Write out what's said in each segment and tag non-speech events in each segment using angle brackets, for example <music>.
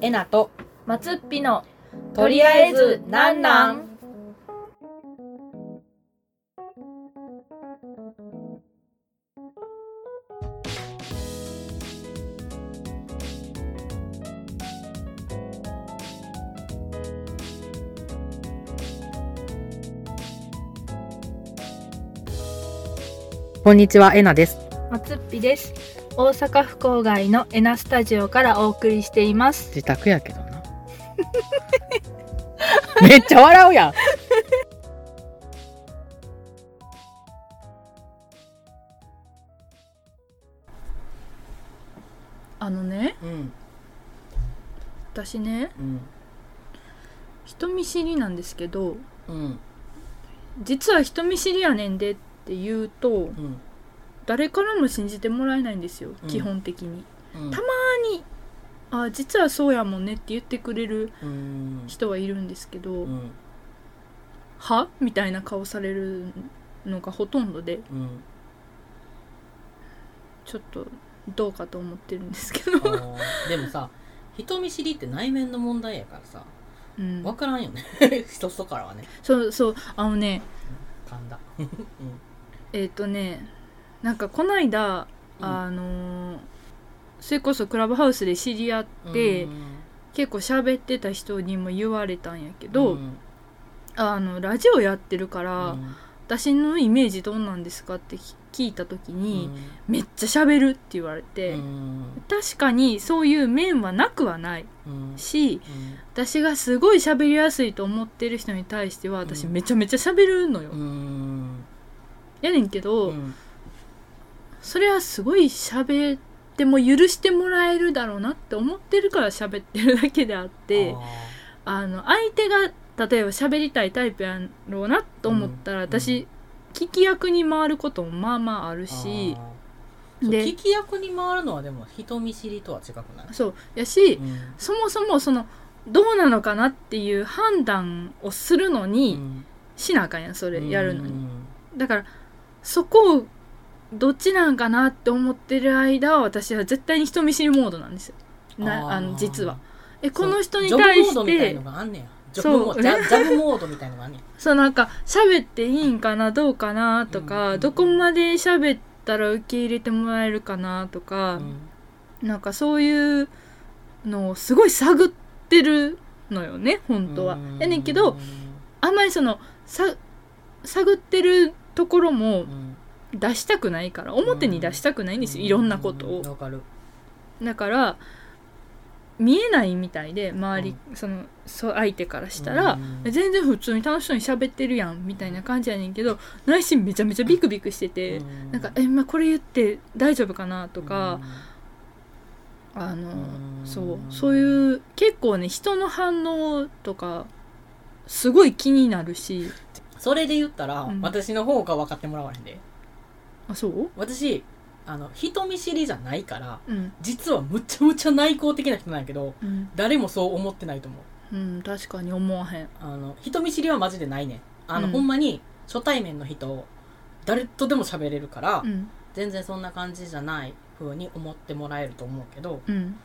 えなと松っぴのとりあえずなんなん？こんにちはえなです。松っぴです大阪府郊外のエナスタジオからお送りしています。自宅やけどな。<laughs> めっちゃ笑うやん。あのねうん。私ねうん。人見知りなんですけどうん。実は人見知りやねんでって言うとうん誰からも信じてもらえないんですよ、うん。基本的に。うん。たまにあ実はそうやもんねって言ってくれるうん。人はいるんですけど、うん。は？みたいな顔されるのがほとんどでうん。ちょっとどうかと思ってるんですけあど、ー。でもさ人見知りって内面の問題やからさうん、分からんよね。<laughs> 人とからはね。そうそう。あのね噛ん。だ <laughs> えっ、とねなんかこないだ、うん。あのーそれこそクラブハウスで知り合って、結構喋ってた人にも言われたんやけど、ん。あのラジオやってるから、うん。私のイメージどうなんですかって聞いた時に、うん。めっちゃ喋るって言われて、うん。確かにそういう面はなくはないうん。し私がすごい喋りやすいと思ってる人に対しては私うんめちゃめちゃ喋るのよ、うん。やねんけど、うんそれはすごい喋っても許してもらえるだろうなって思ってるから喋ってるだけであってあの相手が例えば喋りたいタイプやろうなと思ったら、うん。私、聞き役に回ることもまあまああるしで聞き役に回るのはでも人見知りとは違くないそうやし、うん。そもそもそのどうなのかなっていう判断をするのにしなあかんやんそれやるのに、だからそこをどっちなんかなって思ってる間は私は絶対に人見知りモードなんですよ。なあの実は。えこの人に対して。そう。ジャジャブモードみたいのがあんねや。そうなんか喋っていいんかなどうかなとか、うん。どこまで喋ったら受け入れてもらえるかなとか、なんかそういうのをすごい探ってるのよね本当は。やねんけどあんまりそのさ探ってるところもうん出したくないから表に出したくないんですよ、いろんなことを。う。わかる。だから見えないみたいで周り、そのそう相手からしたら、うん。全然普通に楽しそうに喋ってるやんみたいな感じやねんけど内心めちゃめちゃビクビクしてて、うん。なんか「え、まあ、これ言って大丈夫かな?」とか、あの、うん。そうそういう結構ね人の反応とかすごい気になるし。それで言ったら、うん。私の方が分かってもらわへんであそう？私あの人見知りじゃないからうん。実はむちゃむちゃ内向的な人なんやけどうん、誰もそう思ってないと思う。うん、確かに思わへん。あの人見知りはマジでないねん。あの、うん。ほんまに初対面の人誰とでも喋れるから、うん。全然そんな感じじゃない風に思ってもらえると思うけどうん。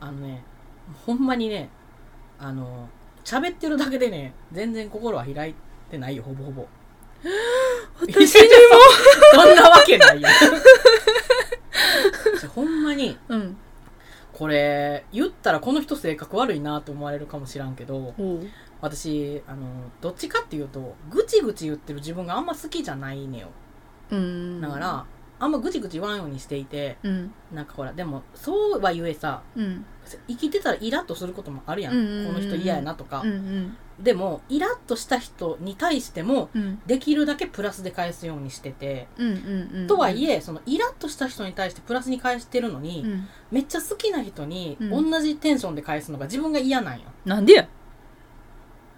あのねほんまにねあの喋ってるだけでね全然心は開いてないよほぼほぼ私にも。そんなわけないよ <laughs> ほんまに。うん。これ言ったらこの人性格悪いなと思われるかもしらんけど私あのどっちかっていうとぐちぐち言ってる自分があんま好きじゃないねよ。うん。だから、あんまぐちぐち言わんようにしていてうん。なんかほらでもそうはゆえさうん。生きてたらイラッとすることもあるやん,、うんうんうんうん。この人嫌やなとか、うんうん。でもイラッとした人に対してもうん。できるだけプラスで返すようにしてて、うんうんうんとはいえそのイラッとした人に対してプラスに返してるのに、うん。めっちゃ好きな人にうん。同じテンションで返すのが自分が嫌なんやなんでや？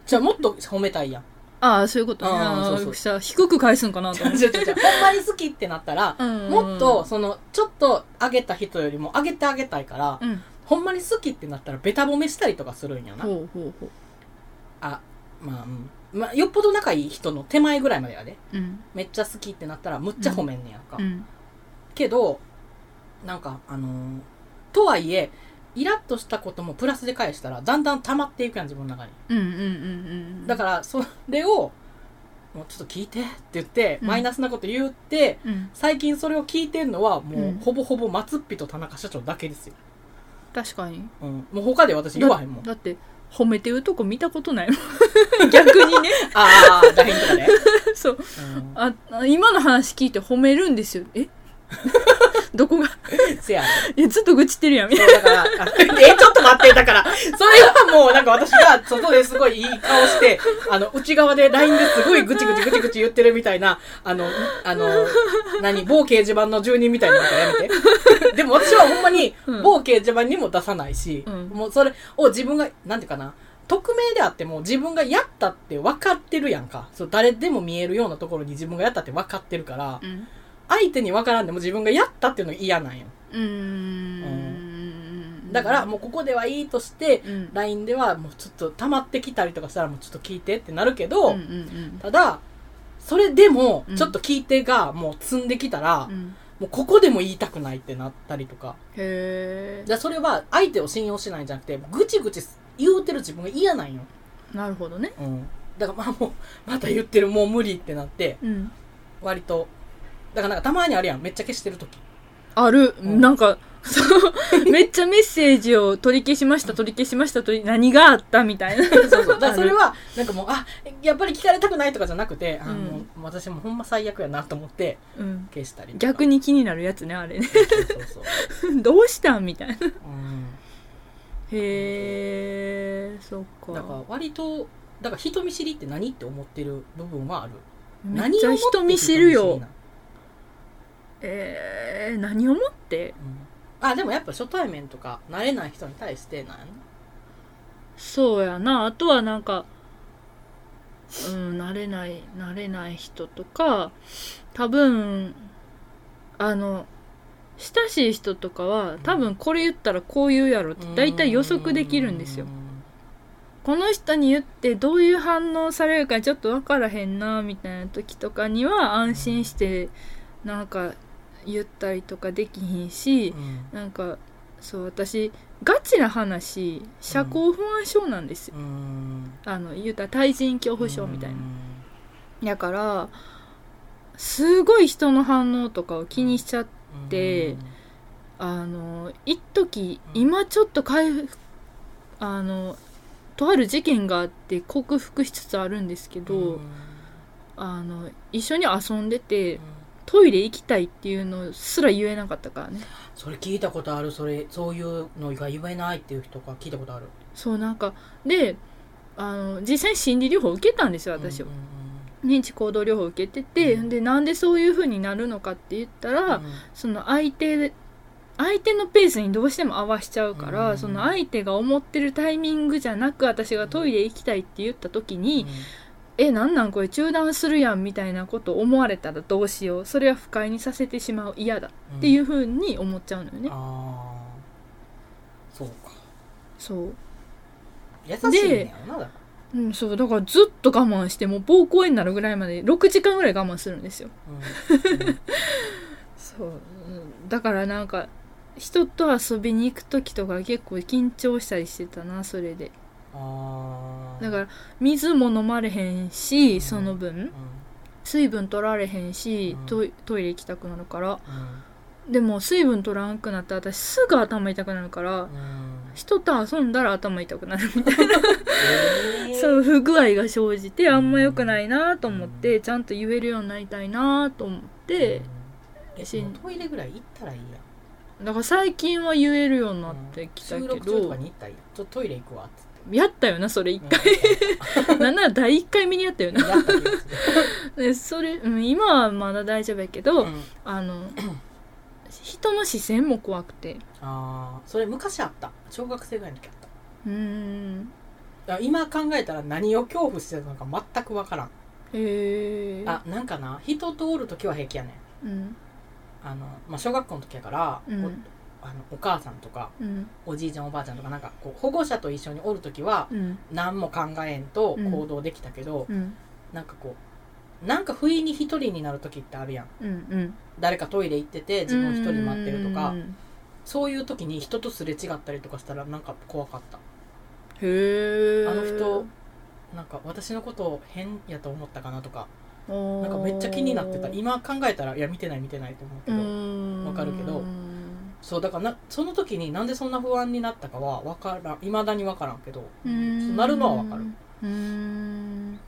じゃあもっと褒めたいやんああそういうことね。ああそうそう。低く返すんかなと思って。ほんまに好きってなったら、うん。もっとそのちょっと上げた人よりも上げてあげたいから、うん。ほんまに好きってなったらベタ褒めしたりとかするんよな、ほうほうほう。あまあうん。まあよっぽど仲いい人の手前ぐらいまでやで。うん。めっちゃ好きってなったらむっちゃ褒めんねやんか、うん。けどなんかあのーとはいえイラッとしたこともプラスで返したらだんだん溜まっていくやん自分の中に。うんうんうんうんだからそれをもうちょっと聞いてって言って、うん。マイナスなこと言ってうん。最近それを聞いてんのはもう、うん。ほぼほぼ松っぴと田中社長だけですよ、確かに。うん、もう他で私言わへんもん。だって褒めてるとこ見たことないもん。<laughs> 逆にね。ああ LINE とかで、<laughs> そう。うん、ああ今の話聞いて褒めるんですよ。え？どこが？せやねいやずっと愚痴ってるやん。みたいそうだから、あ <laughs> え、ちょっと待って、だから、それはもうなんか私が外ですごいいい顔して、あの、内側で LINE ですごいぐちぐちぐちぐち言ってるみたいな、あの、あの、何、某掲示板の住人みたいなのやめて。<laughs> でも私はほんまにうん、某掲示板にも出さないし、うん。もうそれを自分が、なんていうかな、匿名であっても自分がやったって分かってるやんか。そう誰でも見えるようなところに自分がやったって分かってるから、な相手に分からんでも自分がやったっていうのが嫌なんよ。うーん。だからもうここではいいとして、うん。LINE ではもうちょっと溜まってきたりとかしたらもうちょっと聞いてってなるけど、うんうんただそれでもうん。ちょっと聞いてがもう積んできたら、もうここでも言いたくないってなったりとか。へじゃあそれは相手を信用しないんじゃなくてぐちぐち言うてる自分が嫌なんよ、えなるほどね。うん、だからまあもうまた言ってるもう無理ってなってうん。割とだからなんかたまにあるやん。めっちゃ消してる時。ある、うん。なんか <laughs> めっちゃメッセージを取り消しました取り消しました取り何があったみたいな。そうそう。だそれあは、なんかもう、あ、やっぱり聞かれたくないとかじゃなくて、あうん。もう私もほんま最悪やなと思って消したりとか。逆に気になるやつねあれね。そうそうそう。<laughs> どうしたんみたいな。うん。へえそっか。だから割と、だから人見知りって何って思ってる部分はある。めっちゃ人見知るよえー、何をもって？うん。あ、でもやっぱ初対面とか慣れない人に対してなんそうやな。あとはなんかうん慣れない慣れない人とか多分あの親しい人とかは多分これ言ったらこう言うやろって大体予測できるんですよ。この人に言ってどういう反応されるかちょっと分からへんなみたいな時とかには安心してなんか言ったりとかできひんしうん。なんかそう私ガチな話社交不安症なんですよ、うん。あの言うたら対人恐怖症みたいな、うん。だからすごい人の反応とかを気にしちゃってあの一時うん今ちょっと回復あのとある事件があって克服しつつあるんですけど、うんあの一緒に遊んでてうんトイレ行きたいっていうのすら言えなかったからね。それ聞いたことある。それそういうのが言えないっていう人が聞いたことある？そうなんかであの実際に心理療法受けたんですよ私は。うん、うん認知行動療法受けてて、うん。でなんでそういう風になるのかって言ったら、うん。その相手相手のペースにどうしても合わしちゃうから、うんその相手が思ってるタイミングじゃなく私がトイレ行きたいって言った時に、えなんなんこれ中断するやんみたいなこと思われたらどうしよう。それは不快にさせてしまう嫌だ。っていう風に思っちゃうのよね、ああそうか。そう。優しいねうん、そう。だからずっと我慢してもう膀胱炎になるぐらいまで6時間ぐらい我慢するんですよ。らうん。<laughs> そう。うんだからなんか人と遊びに行く時とか結構緊張したりしてたなそれでだから水も飲まれへんし、うん。その分うん。水分取られへんし、うん。トイトイレ行きたくなるから。うん。でも水分取らんくなったら私すぐ頭痛くなるから、うん。人と遊んだら頭痛くなるみたいな。<laughs> えー。そう不具合が生じてあんま良くないなと思ってちゃんと言えるようになりたいなと思ってうトイレぐらい行ったらいいやん。だから最近は言えるようになってきたけ収録中とどかに行ったらいいちょっとトイレ行くわってやったよなそれ一うん。回なんなら第一回目にやったよな。でそれ、うん、今はまだ大丈夫やけど、うん。あの人の視線も怖くて。ああそれ昔あった。小学生ぐらいの時あった。うーん今考えたら何を恐怖してたのか全く分からん、へえあなんかな人とおる時は平気やねん。うん。あの、まあ、小学校の時やから、うん。おあのお母さんとかうん。おじいちゃんおばあちゃんとかなんかこう保護者と一緒におる時はうん。何も考えんとうん行動できたけど、うん。なんかこうなんか不意に一人になる時ってあるやん。うんうん。誰かトイレ行ってて自分一人待ってるとかうんそういう時に人とすれ違ったりとかしたらなんか怖かった。へえあの人なんか私のことを変やと思ったかなとかななんかめっちゃ気になってた。今考えたらいや見てない見てないと思うけどわかるけどそうだからなその時になんでそんな不安になったかは分からん。いまだに分からんけど。なるのは分かる。うん。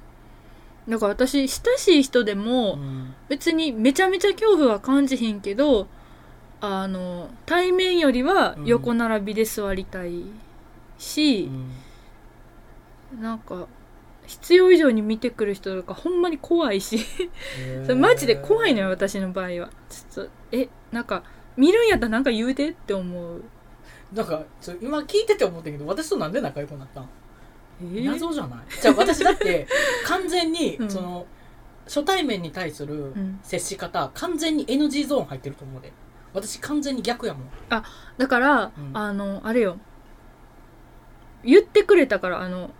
だから私親しい人でもうん。別にめちゃめちゃ恐怖は感じひんけどあの対面よりは横並びで座りたいし、なんか必要以上に見てくる人とかほんまに怖いし。<laughs> それマジで怖いのよ私の場合は。ちょっとえなんか見るんやったらなんか言うてって思う。なんか今聞いてて思ったけど私となんで仲良くなったん？え？謎じゃない？じゃあ私だって <laughs> 完全にうん。その初対面に対するうん。接し方完全に NG ゾーン入ってると思うで。私完全に逆やもん。だから、うん。あのあれよ。言ってくれたからあの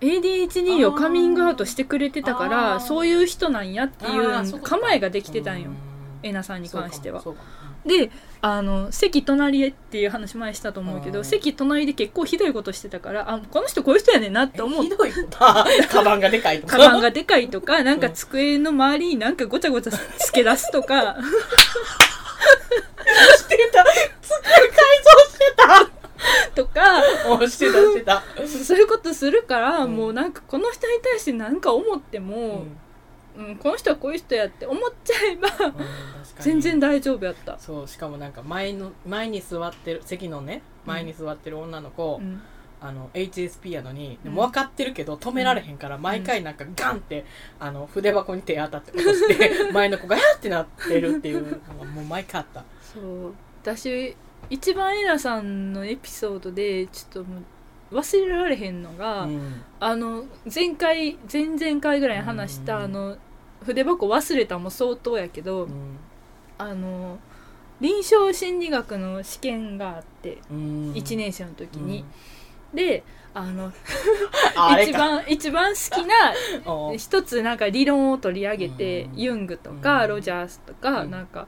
ADHD をカミングアウトしてくれてたかあらー。そういう人なんやっていう構えができてたんよ。うん。えなさんに関しては。そうかもであの席隣へっていう話前したと思うけうん。ど席隣で結構ひどいことしてたからあこの人こういう人やねんなって思っえひどいことあカバンがでかいとか。カバンがでかいとか <laughs> なんか机の周りになんかごちゃごちゃつけ出すとか。してた。机改造してた。とか。おしてたしてた、そういうことするから、うん。もうなんかこの人に対して何か思ってうも、んうんこの人はこういう人やって思っちゃえば全然大丈夫やった、そうしかもなんか前の前に座ってる席のね前に座ってる女の子、うん。あの HSP やのにでうん。も分かってるけど止められへんから毎回なんかガンってあの筆箱に手当たって落として <laughs> 前の子がやってなってるっていうのがもう毎回あった。そう。私一番エナさんのエピソードでちょっともう忘れられへんのが、うん。あの前回前々回ぐらいに話した、うん。あの筆箱忘れたも相当やけど、うん。あの臨床心理学の試験があってうん。1年生の時に、うん。であの <laughs> 一番一番好きな <laughs> お一つなんか理論を取り上げて、うん。ユングとか、うん。ロジャースとか、うん。なんか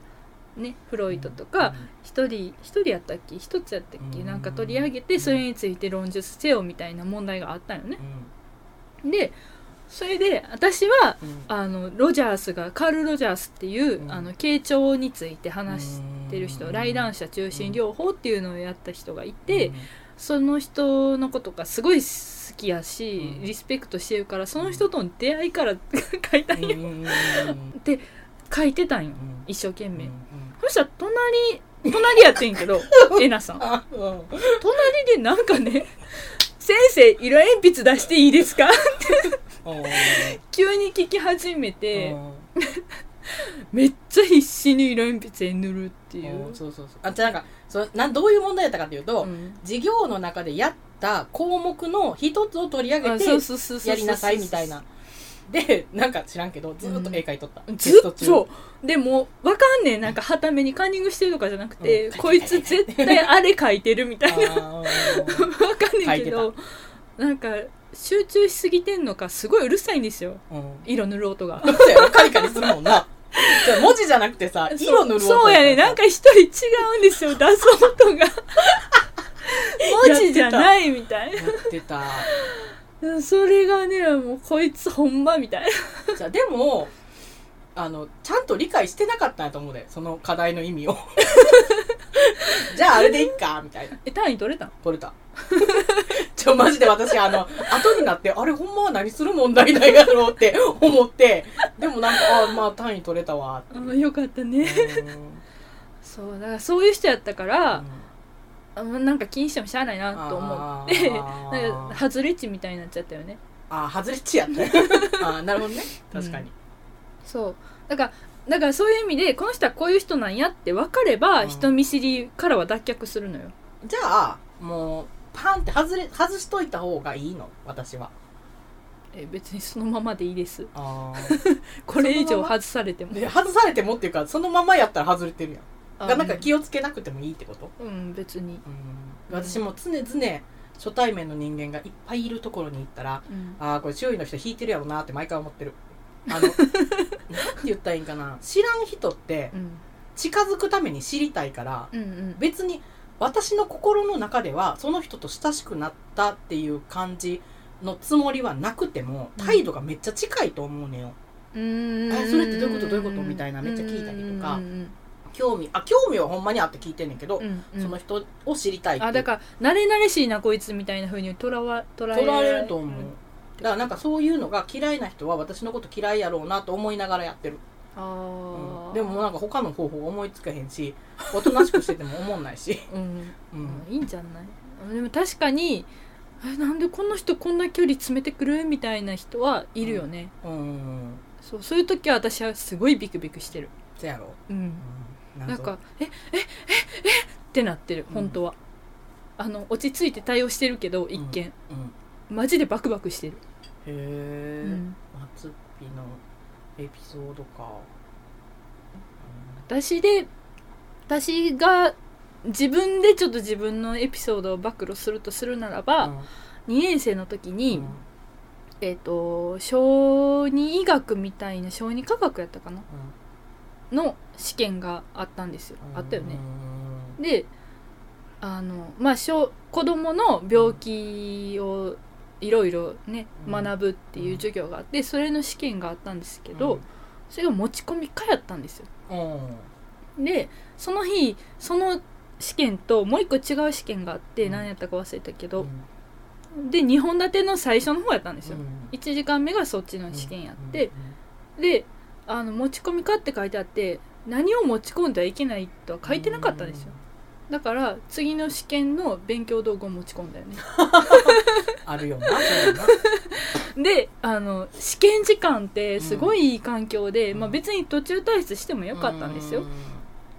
ねフロイトとか一、人一人やったっけ？一つやったっけ、うん。なんか取り上げてそれについて論述せよみたいな問題があったよね。う。ん。でそれで私はうん。あのロジャースがカール・ロジャースっていう、うん。あの傾聴について話してる人、うん。来談者中心療法っていうのをやった人がいて、その人のことがすごい好きやし、うん。リスペクトしてるからその人との出会いから <laughs> 書いたんよ、うん。うんで書いてたんよ。うん。一生懸命、うん。そしたら隣隣やってんけど <laughs> えなさん。隣でなんかね「先生色鉛筆出していいですか?」うん <laughs> 急に聞き始めて、うん。<laughs> めっちゃ必死に色鉛筆で塗るっていう。うん、そうそうそう。あじゃあなんかそなんどういう問題やったかというと、うん。授業の中でやった項目の一つを取り上げてやりなさいみたいな。でなんか知らんけどずっと絵描いとった、テずスト中。っとでもわかんねえ。なんかはためにカンニングしてるとかじゃなくて、うん。こいつ絶対あれ書いてるみたいな。<laughs> わかんねえけど。なんか集中しすぎてんのかすごいうるさいんですよ。うん。色塗る音が。カリカリするもんな。<laughs> じゃあ文字じゃなくてさ色塗る音そうやねなんか一人違うんですよ出す音が。文字じゃないみたいやってた。なそれがねもうこいつほんまみたいな。じゃあでもあのちゃんと理解してなかったんやと思うでその課題の意味を <laughs> <laughs> じゃああれでいっかみたいな。え単位取れたん取れた。<laughs> ちょマジで私あの <laughs> 後になってあれほんまは何する問題なんやろうって思って。でもなんかあまあ単位取れたわ。ってあよかったね。うん。そうだからそういう人やったから、あなんか気にしてもしゃあないなと思ってなんか外れ値みたいになっちゃったよね。あー外れ値やった。ねあーなるほどね。確かに、そう。だからだからそういう意味でこの人はこういう人なんやって分かれば、うん。人見知りからは脱却するのよ。じゃあもうパンって外れ外しといた方がいいの？私は。え別にそのままでいいです。あ <laughs> これ以上外されても。で外されてもっていうかそのままやったら外れてるやん。あがなんか気をつけなくてもいいってこと？うん別に、うん。私も常々初対面の人間がいっぱいいるところに行ったらうん。ああこれ周囲の人引いてるやろなって毎回思ってる。あの <laughs> 言ったらいいんかな。知らん人ってうん。近づくために知りたいからうんうん。別に私の心の中ではその人と親しくなったっていう感じのつもりはなくてもうん。態度がめっちゃ近いと思うねよ、うーん。あそれってどういうことどういうことみたいなめっちゃ聞いたりとかうん興味あ興味はほんまにあって聞いてんねんけど、うんうん。うんその人を知りたいあだから慣れ慣れしいなこいつみたいな風にとらわ捉え取られると思うだからなんかそういうのが嫌いな人は私のこと嫌いやろうなと思いながらやってる、あうん。ーでもなんか他の方法思いつかへんし <laughs> おとなしくしてても思んないし、うん。うん。いいんじゃない？でも確かにえなんでこの人こんな距離詰めてくるみたいな人はいるよね、うん、そうそういう時は私はすごいビクビクしてる。そやろ、うん。うん、なんかえええええってなってる本当は、あの落ち着いて対応してるけど一見、うん、マジでバクバクしてる、へえ、うん。松っぴのエピソードか、私で私が自分でちょっと自分のエピソードを暴露するとするならば、うん。2年生の時に、うん。えっ、と小児医学みたいな小児科学やったかな？の試験があったんですよ、あったよね、であのまあ小子供の病気をいろいろねうん。学ぶっていう授業があってそれの試験があったんですけけど、それが持ち込みかやったんですよ。うん。でその日その試験ともう一個違う試験があってうん。何やったか忘れたけど、うん。で2本立ての最初の方やったんですよ、うん。1時間目がそっちの試験やって、であの持ち込みかって書いてあって何を持ち込んではいけないとは書いてなかったんですよ、だから次の試験の勉強道具を持ち込んだよね。<laughs> あるよなであの試験時間ってすごいいい環境で、うん。まあ、別に途中退出してもよかったんですよ。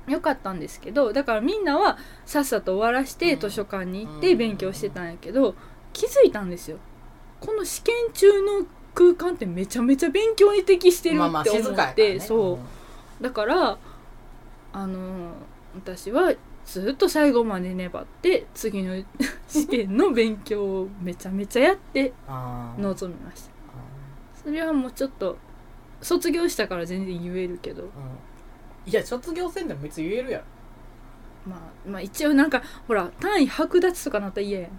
う、よかったんですけどだからみんなはさっさと終わらしてうん。図書館に行って勉強してたんやけど気づいたんですよ。この試験中の空間ってめちゃめちゃ勉強に適してるまあまあって。思って、静かやからね。そう。だからあの私はずっと最後まで粘って次の <laughs> 試験の勉強をめちゃめちゃやって臨みました。それはもうちょっと卒業したから全然言えるけど。うん。いや卒業せんでも別に言えるやろまあまあ一応なんかほら単位剥奪とかなったら嫌やん。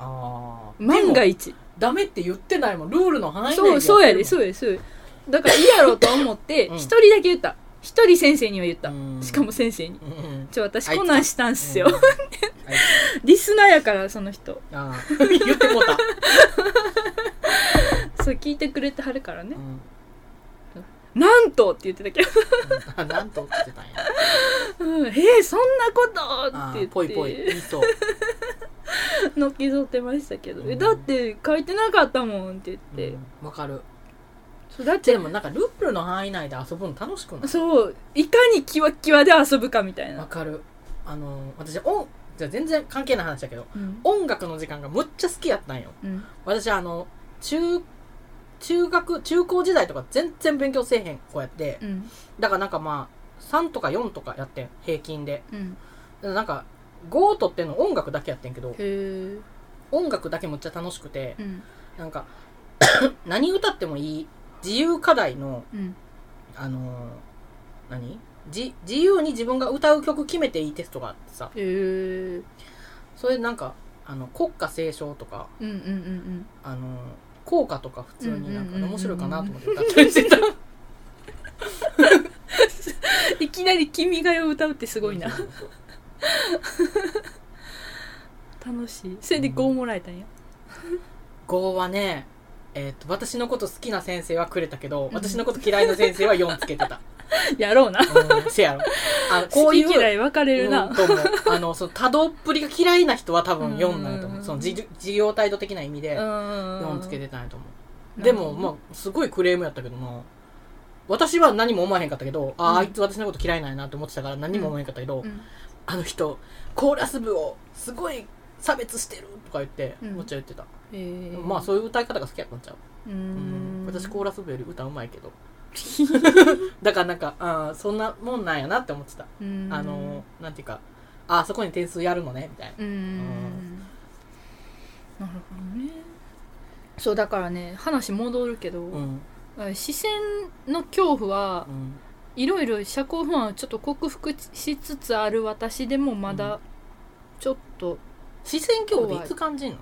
ああ万が一。ダメって言ってないもん。ルールの範囲内そうそうやでうそうやでそうやだから嫌やろうと思ってうん。一人だけ言った一人先生には言った。うん。しかも先生に。うん。ちょ私こんなんしたんすよ。<laughs> リスナーやからその人。つあ。ー <laughs> 言ってもうた。<laughs> そう聞いてくれてはるからね。うん。なんとって言ってたけど。あなんとって言ってたんや。うん。へえそんなことあって言って。ーぽいぽい。言いのっけぞってましたけど、えうん。だって書いてなかったもんって言って、うん。わかるそうだってでもなんかルールの範囲内で遊ぶの楽しくない？そういかにキワッキワで遊ぶかみたいな、わかる。あの私音じゃあ全然関係ない話だけどうん。音楽の時間がむっちゃ好きやったんよ。うん。私あの中中学中高時代とか全然勉強せえへん子やってうん。だからなんかまあ3とか4とかやってん平均で。うん。なんか5取ってんの音楽だけやってんけどへえ。音楽だけむっちゃ楽しくてうん。なんか <coughs> 何歌ってもいい自由課題のうん。あのー何？じ自由に自分が歌う曲決めていいテストがあってさ。それなんかあの国歌斉唱とかうんうんうんあのー校歌とか普通になんか面白いかなと思って歌ったりしてた。う <laughs> んいきなり「君が代」を歌うってすごいな。楽しい。それで5もらえたんや。5はねえっと私のこと好きな先生はくれたけど、ん。私のこと嫌いな先生は4つけてた、<laughs> やろうな。うん、せやろ。あのこ好ういうき嫌い分かれるな、うんと思う。あのその多動っぷりが嫌いな人は多分4なんやと思う。うんその事事業態度的な意味で4 4つけてたんやと思う。でもまあすごいクレームやったけどな。私は何も思わへんかったけど、あうん。ああいつ私のこと嫌いなんやなって思ってたから何も思わへんかったけど、うん。あの人コーラス部をすごい差別してるとか言って、うっちゃ言ってた、へー。まあそういう歌い方が好きやったんちゃう、うーうん。ん私コーラス部より歌うまいけど。<laughs> だからなんかあーそんなもんなんやなって思ってた、うーん。あのーなんていうかあーそこに点数やるのねみたいな。うーん。なるほどね。そうだからね話戻るけど、うん。視線の恐怖はうん。いろいろ社交不安をちょっと克服しつつある私でもまだちょっと視線恐怖ってい。つ感じんの？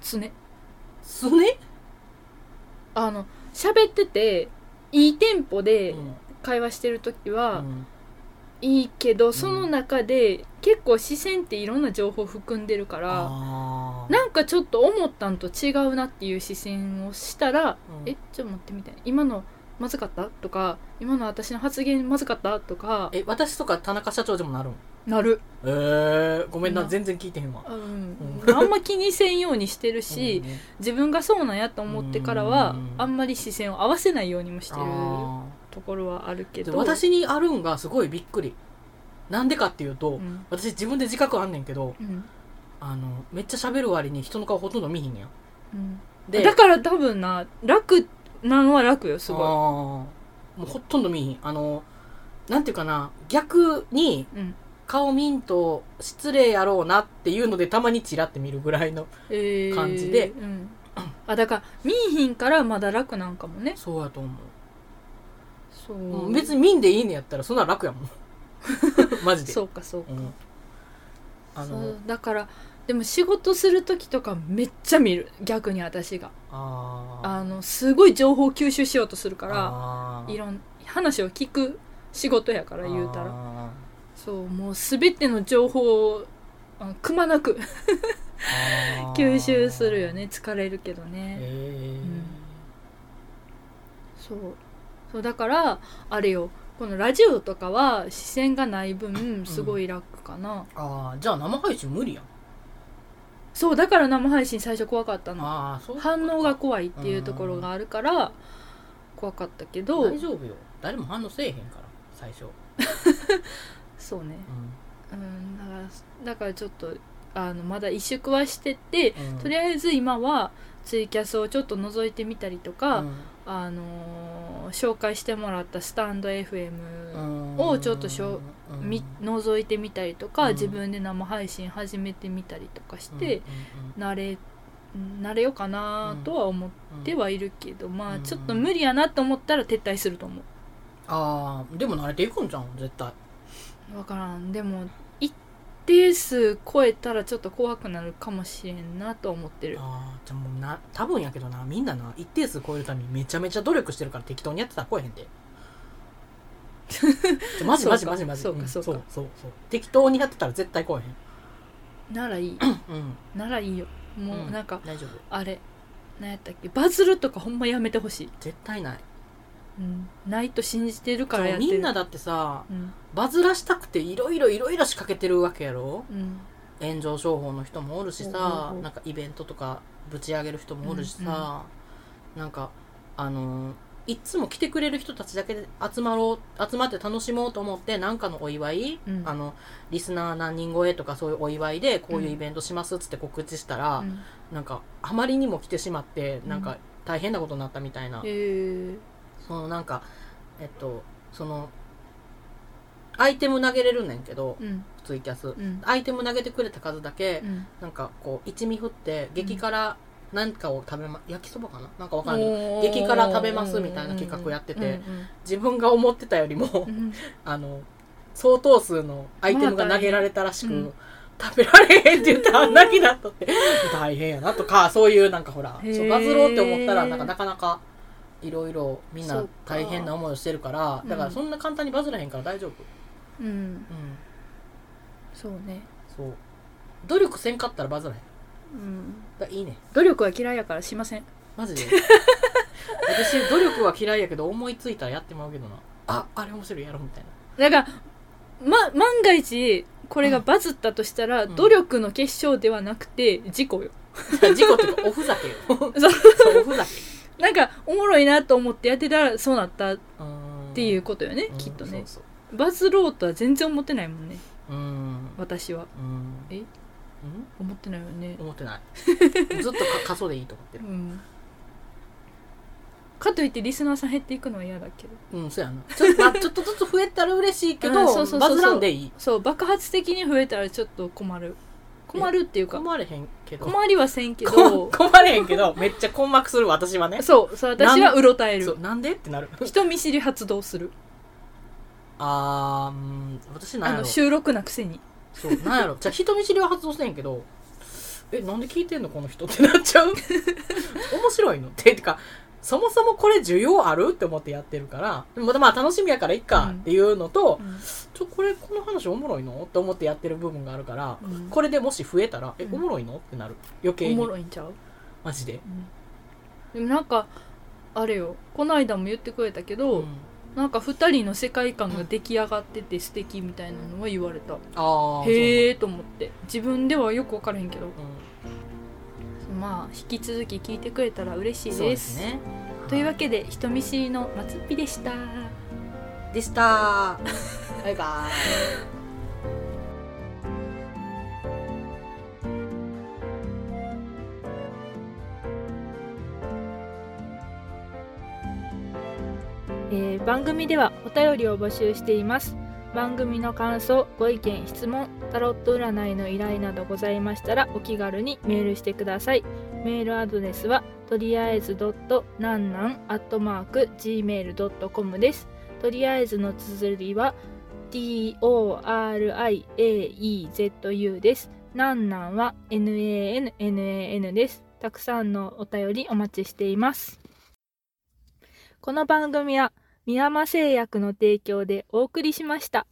常すね？あの喋ってていいテンポでうん。会話してる時うはん。いいけど、その中で結構視線っていろんな情報含んでるからなんかちょっと思ったんと違うなっていう視線をしたら、うん。えちょっと待ってみたいな。今のまずかった？とか今の私の発言まずかった？とか。え私とか田中社長でもなるん？なる、えー、ごめんなな。全然聞いてへんわ。うん。うん。あんま気にせんようにしてるし、うん自分がそうなんやと思ってからはうんあんまり視線を合わせないようにもしてるあところはあるけど。私にあるんがすごいびっくり。なんでかっていうと、うん。私自分で自覚あんねんけどうん。あのめっちゃ喋る割に人の顔ほとんど見ひんねんうん。でだから多分な楽なのは楽よすごあー。もうほとんど見ひん。あのなんていうかな逆にい、うん。顔見んと失礼やろうなっていうのでたまにチラって見るぐらいのえー。感じで。うん、あだから見いひんからまだ楽なんかもね。そうやと思う。そう、もう別に見んでいいねやったらそんな楽やもん。<laughs> マジで。そうかそうか、うん。あそのうだからでも仕事する時とかめっちゃ見る。逆に私があのすごい情報吸収しようとするからいろん話を聞く仕事やから言うたら。あそうもう全ての情報をくまなく <laughs> 吸収するよね。疲れるけどね、へー。うん。そう。そうだからあれよ。このラジオとかは視線がない分すごい楽かな、ああじゃあ生配信無理やんそうだから生配信最初怖かったの。ああそう反応が怖いっていうところがあるから怖かったけど。大丈夫よ。誰も反応せえへんから最初、<laughs> そうね。ううんだからだからちょっとあのまだ萎縮はしてて、ん。とりあえず今はツイキャスをちょっと覗いてみたりとか、うん。あのー紹介してもらったスタンド FM うん。をちょっとしょうん。み覗いてみたりとか、うん。自分で生配信始めてみたりとかしうんて、慣れ慣れようかなとは思ってはいるけど、まあうんちょっと無理やなと思ったら撤退すると思ああでも慣れていくんじゃん絶対。う分からん。でも一定数超えたらちょっと怖くなるかもしれんなと思ってる。ああじゃあもうな多分やけどな。みんなな一定数超えるためにめちゃめちゃ努力してるから適当にやってたら超えへんでマジマジマジマジ。んそうかそうかそうそうそう。適当にやってたら絶対超えへん。ならいい。うん。ならいいよ。もううなんか、大丈夫。あれ何やったっけ？バズるとかほんまやめてほしい、絶対ない。うん、ないと信じてるからやってる。みんなだってさうん。バズらしたくていろいろいろいろ仕掛けてるわけやろ？うん。炎上商法の人もおるしさなんかイベントとかぶち上げる人もおるしさ、なんかあのーいっつも来てくれる人たちだけで集まろう集まって楽しもうと思ってなんかのお祝い、うん。あのリスナー何人超えとかそういうお祝いでこういうイベントしますっつって告知したら、うん。なんかあまりにも来てしまってうん。なんか大変なことになったみたいな、へえ。そのなんかえっとそのアイテム投げれるねんけどうん。ツイキャス、うん。アイテム投げてくれた数だけ、うん。なんかこう一味振って激辛なんかを食べま焼きそばかな？なんかわかんない。激辛食べますみたいな企画やっててうん自分が思ってたよりも、<laughs> あの相当数のアイテムが投げられたらしく、まあうん。食べられへんって言ったら泣きなっとって <laughs> 大変やなとかそういうなんかほらそうバズろうって思ったらなんかなかなかいろいろみんな大変な思いをしてるからうん。だからそんな簡単にバズらへんから大丈夫。うん。うん。そうね。そう。努力せんかったらバズらへんうん。だいいね。努力は嫌いやからしません。マジで？<laughs> 私努力は嫌いやけど思いついたらやってまうけどな。ああれ面白いやろうみたいな。だからま万が一これがバズったとしたら、うん。努力の結晶ではなくて事故よ。事故っていうかおふざけよ。<laughs> そう。<laughs> そうおふざけ。なんかおもろいなと思ってやってたらそうなったっっていうことよね、うんきっとね。バズろうとは全然思ってないもんね。そううん。私は。うん。え？うん思ってないよね。思ってない。<laughs> ずっとか過疎でいいと思ってる。うん。かといってリスナーさん減っていくのは嫌だけど。うんそうやな。ちょ,、まあ、ちょっとずつ増えたら嬉しいけどうんそうそうそうそう。バズらんでいい。そう爆発的に増えたらちょっと困る。困るっていうか。困れへんけど。困りはせんけこど困れへんけどめっちゃ困惑する私はね。そうそう私はうろたえる。なんでってなる。人見知り発動する。あーうん私なんあやろ。の収録なくせにそう。なんやろ。じゃあ人見知りは発動せんけどえなんで聞いてんのこの人ってなっちゃう？<laughs> 面白いの？<laughs> っててかそもそもこれ需要ある？って思ってやってるから。でもまあ楽しみやからいっかっていうのと、ちょこれこの話おもろいの？って思ってやってる部分があるから、うん。これでもし増えたらえうん。おもろいの？ってなる。余計おにもろいんちゃう？マジで、でもなんかあれよ。この間も言ってくれたけど、うんなんか2人の世界観が出来上がってて素敵みたいなのは言われた、ああへえと思って。自分ではよく分からへんけど。うまあ引き続き聞いてくれたら嬉しいん、です。ですね。というわけで人見知りの松っぴでした。でした。バイバイ <laughs> 番組ではお便りを募集しています。番組の感想ご意見質問タロット占いの依頼などございましたらお気軽にメールしてください。メールアドレスはとりあえずドットなんなんアットマーク gmail.com です。とりあえずの綴りは TORIAEZU ですなんなんは NANNAN ですたくさんのお便りお待ちしていますこの番組は宮間製薬の提供でお送りしました。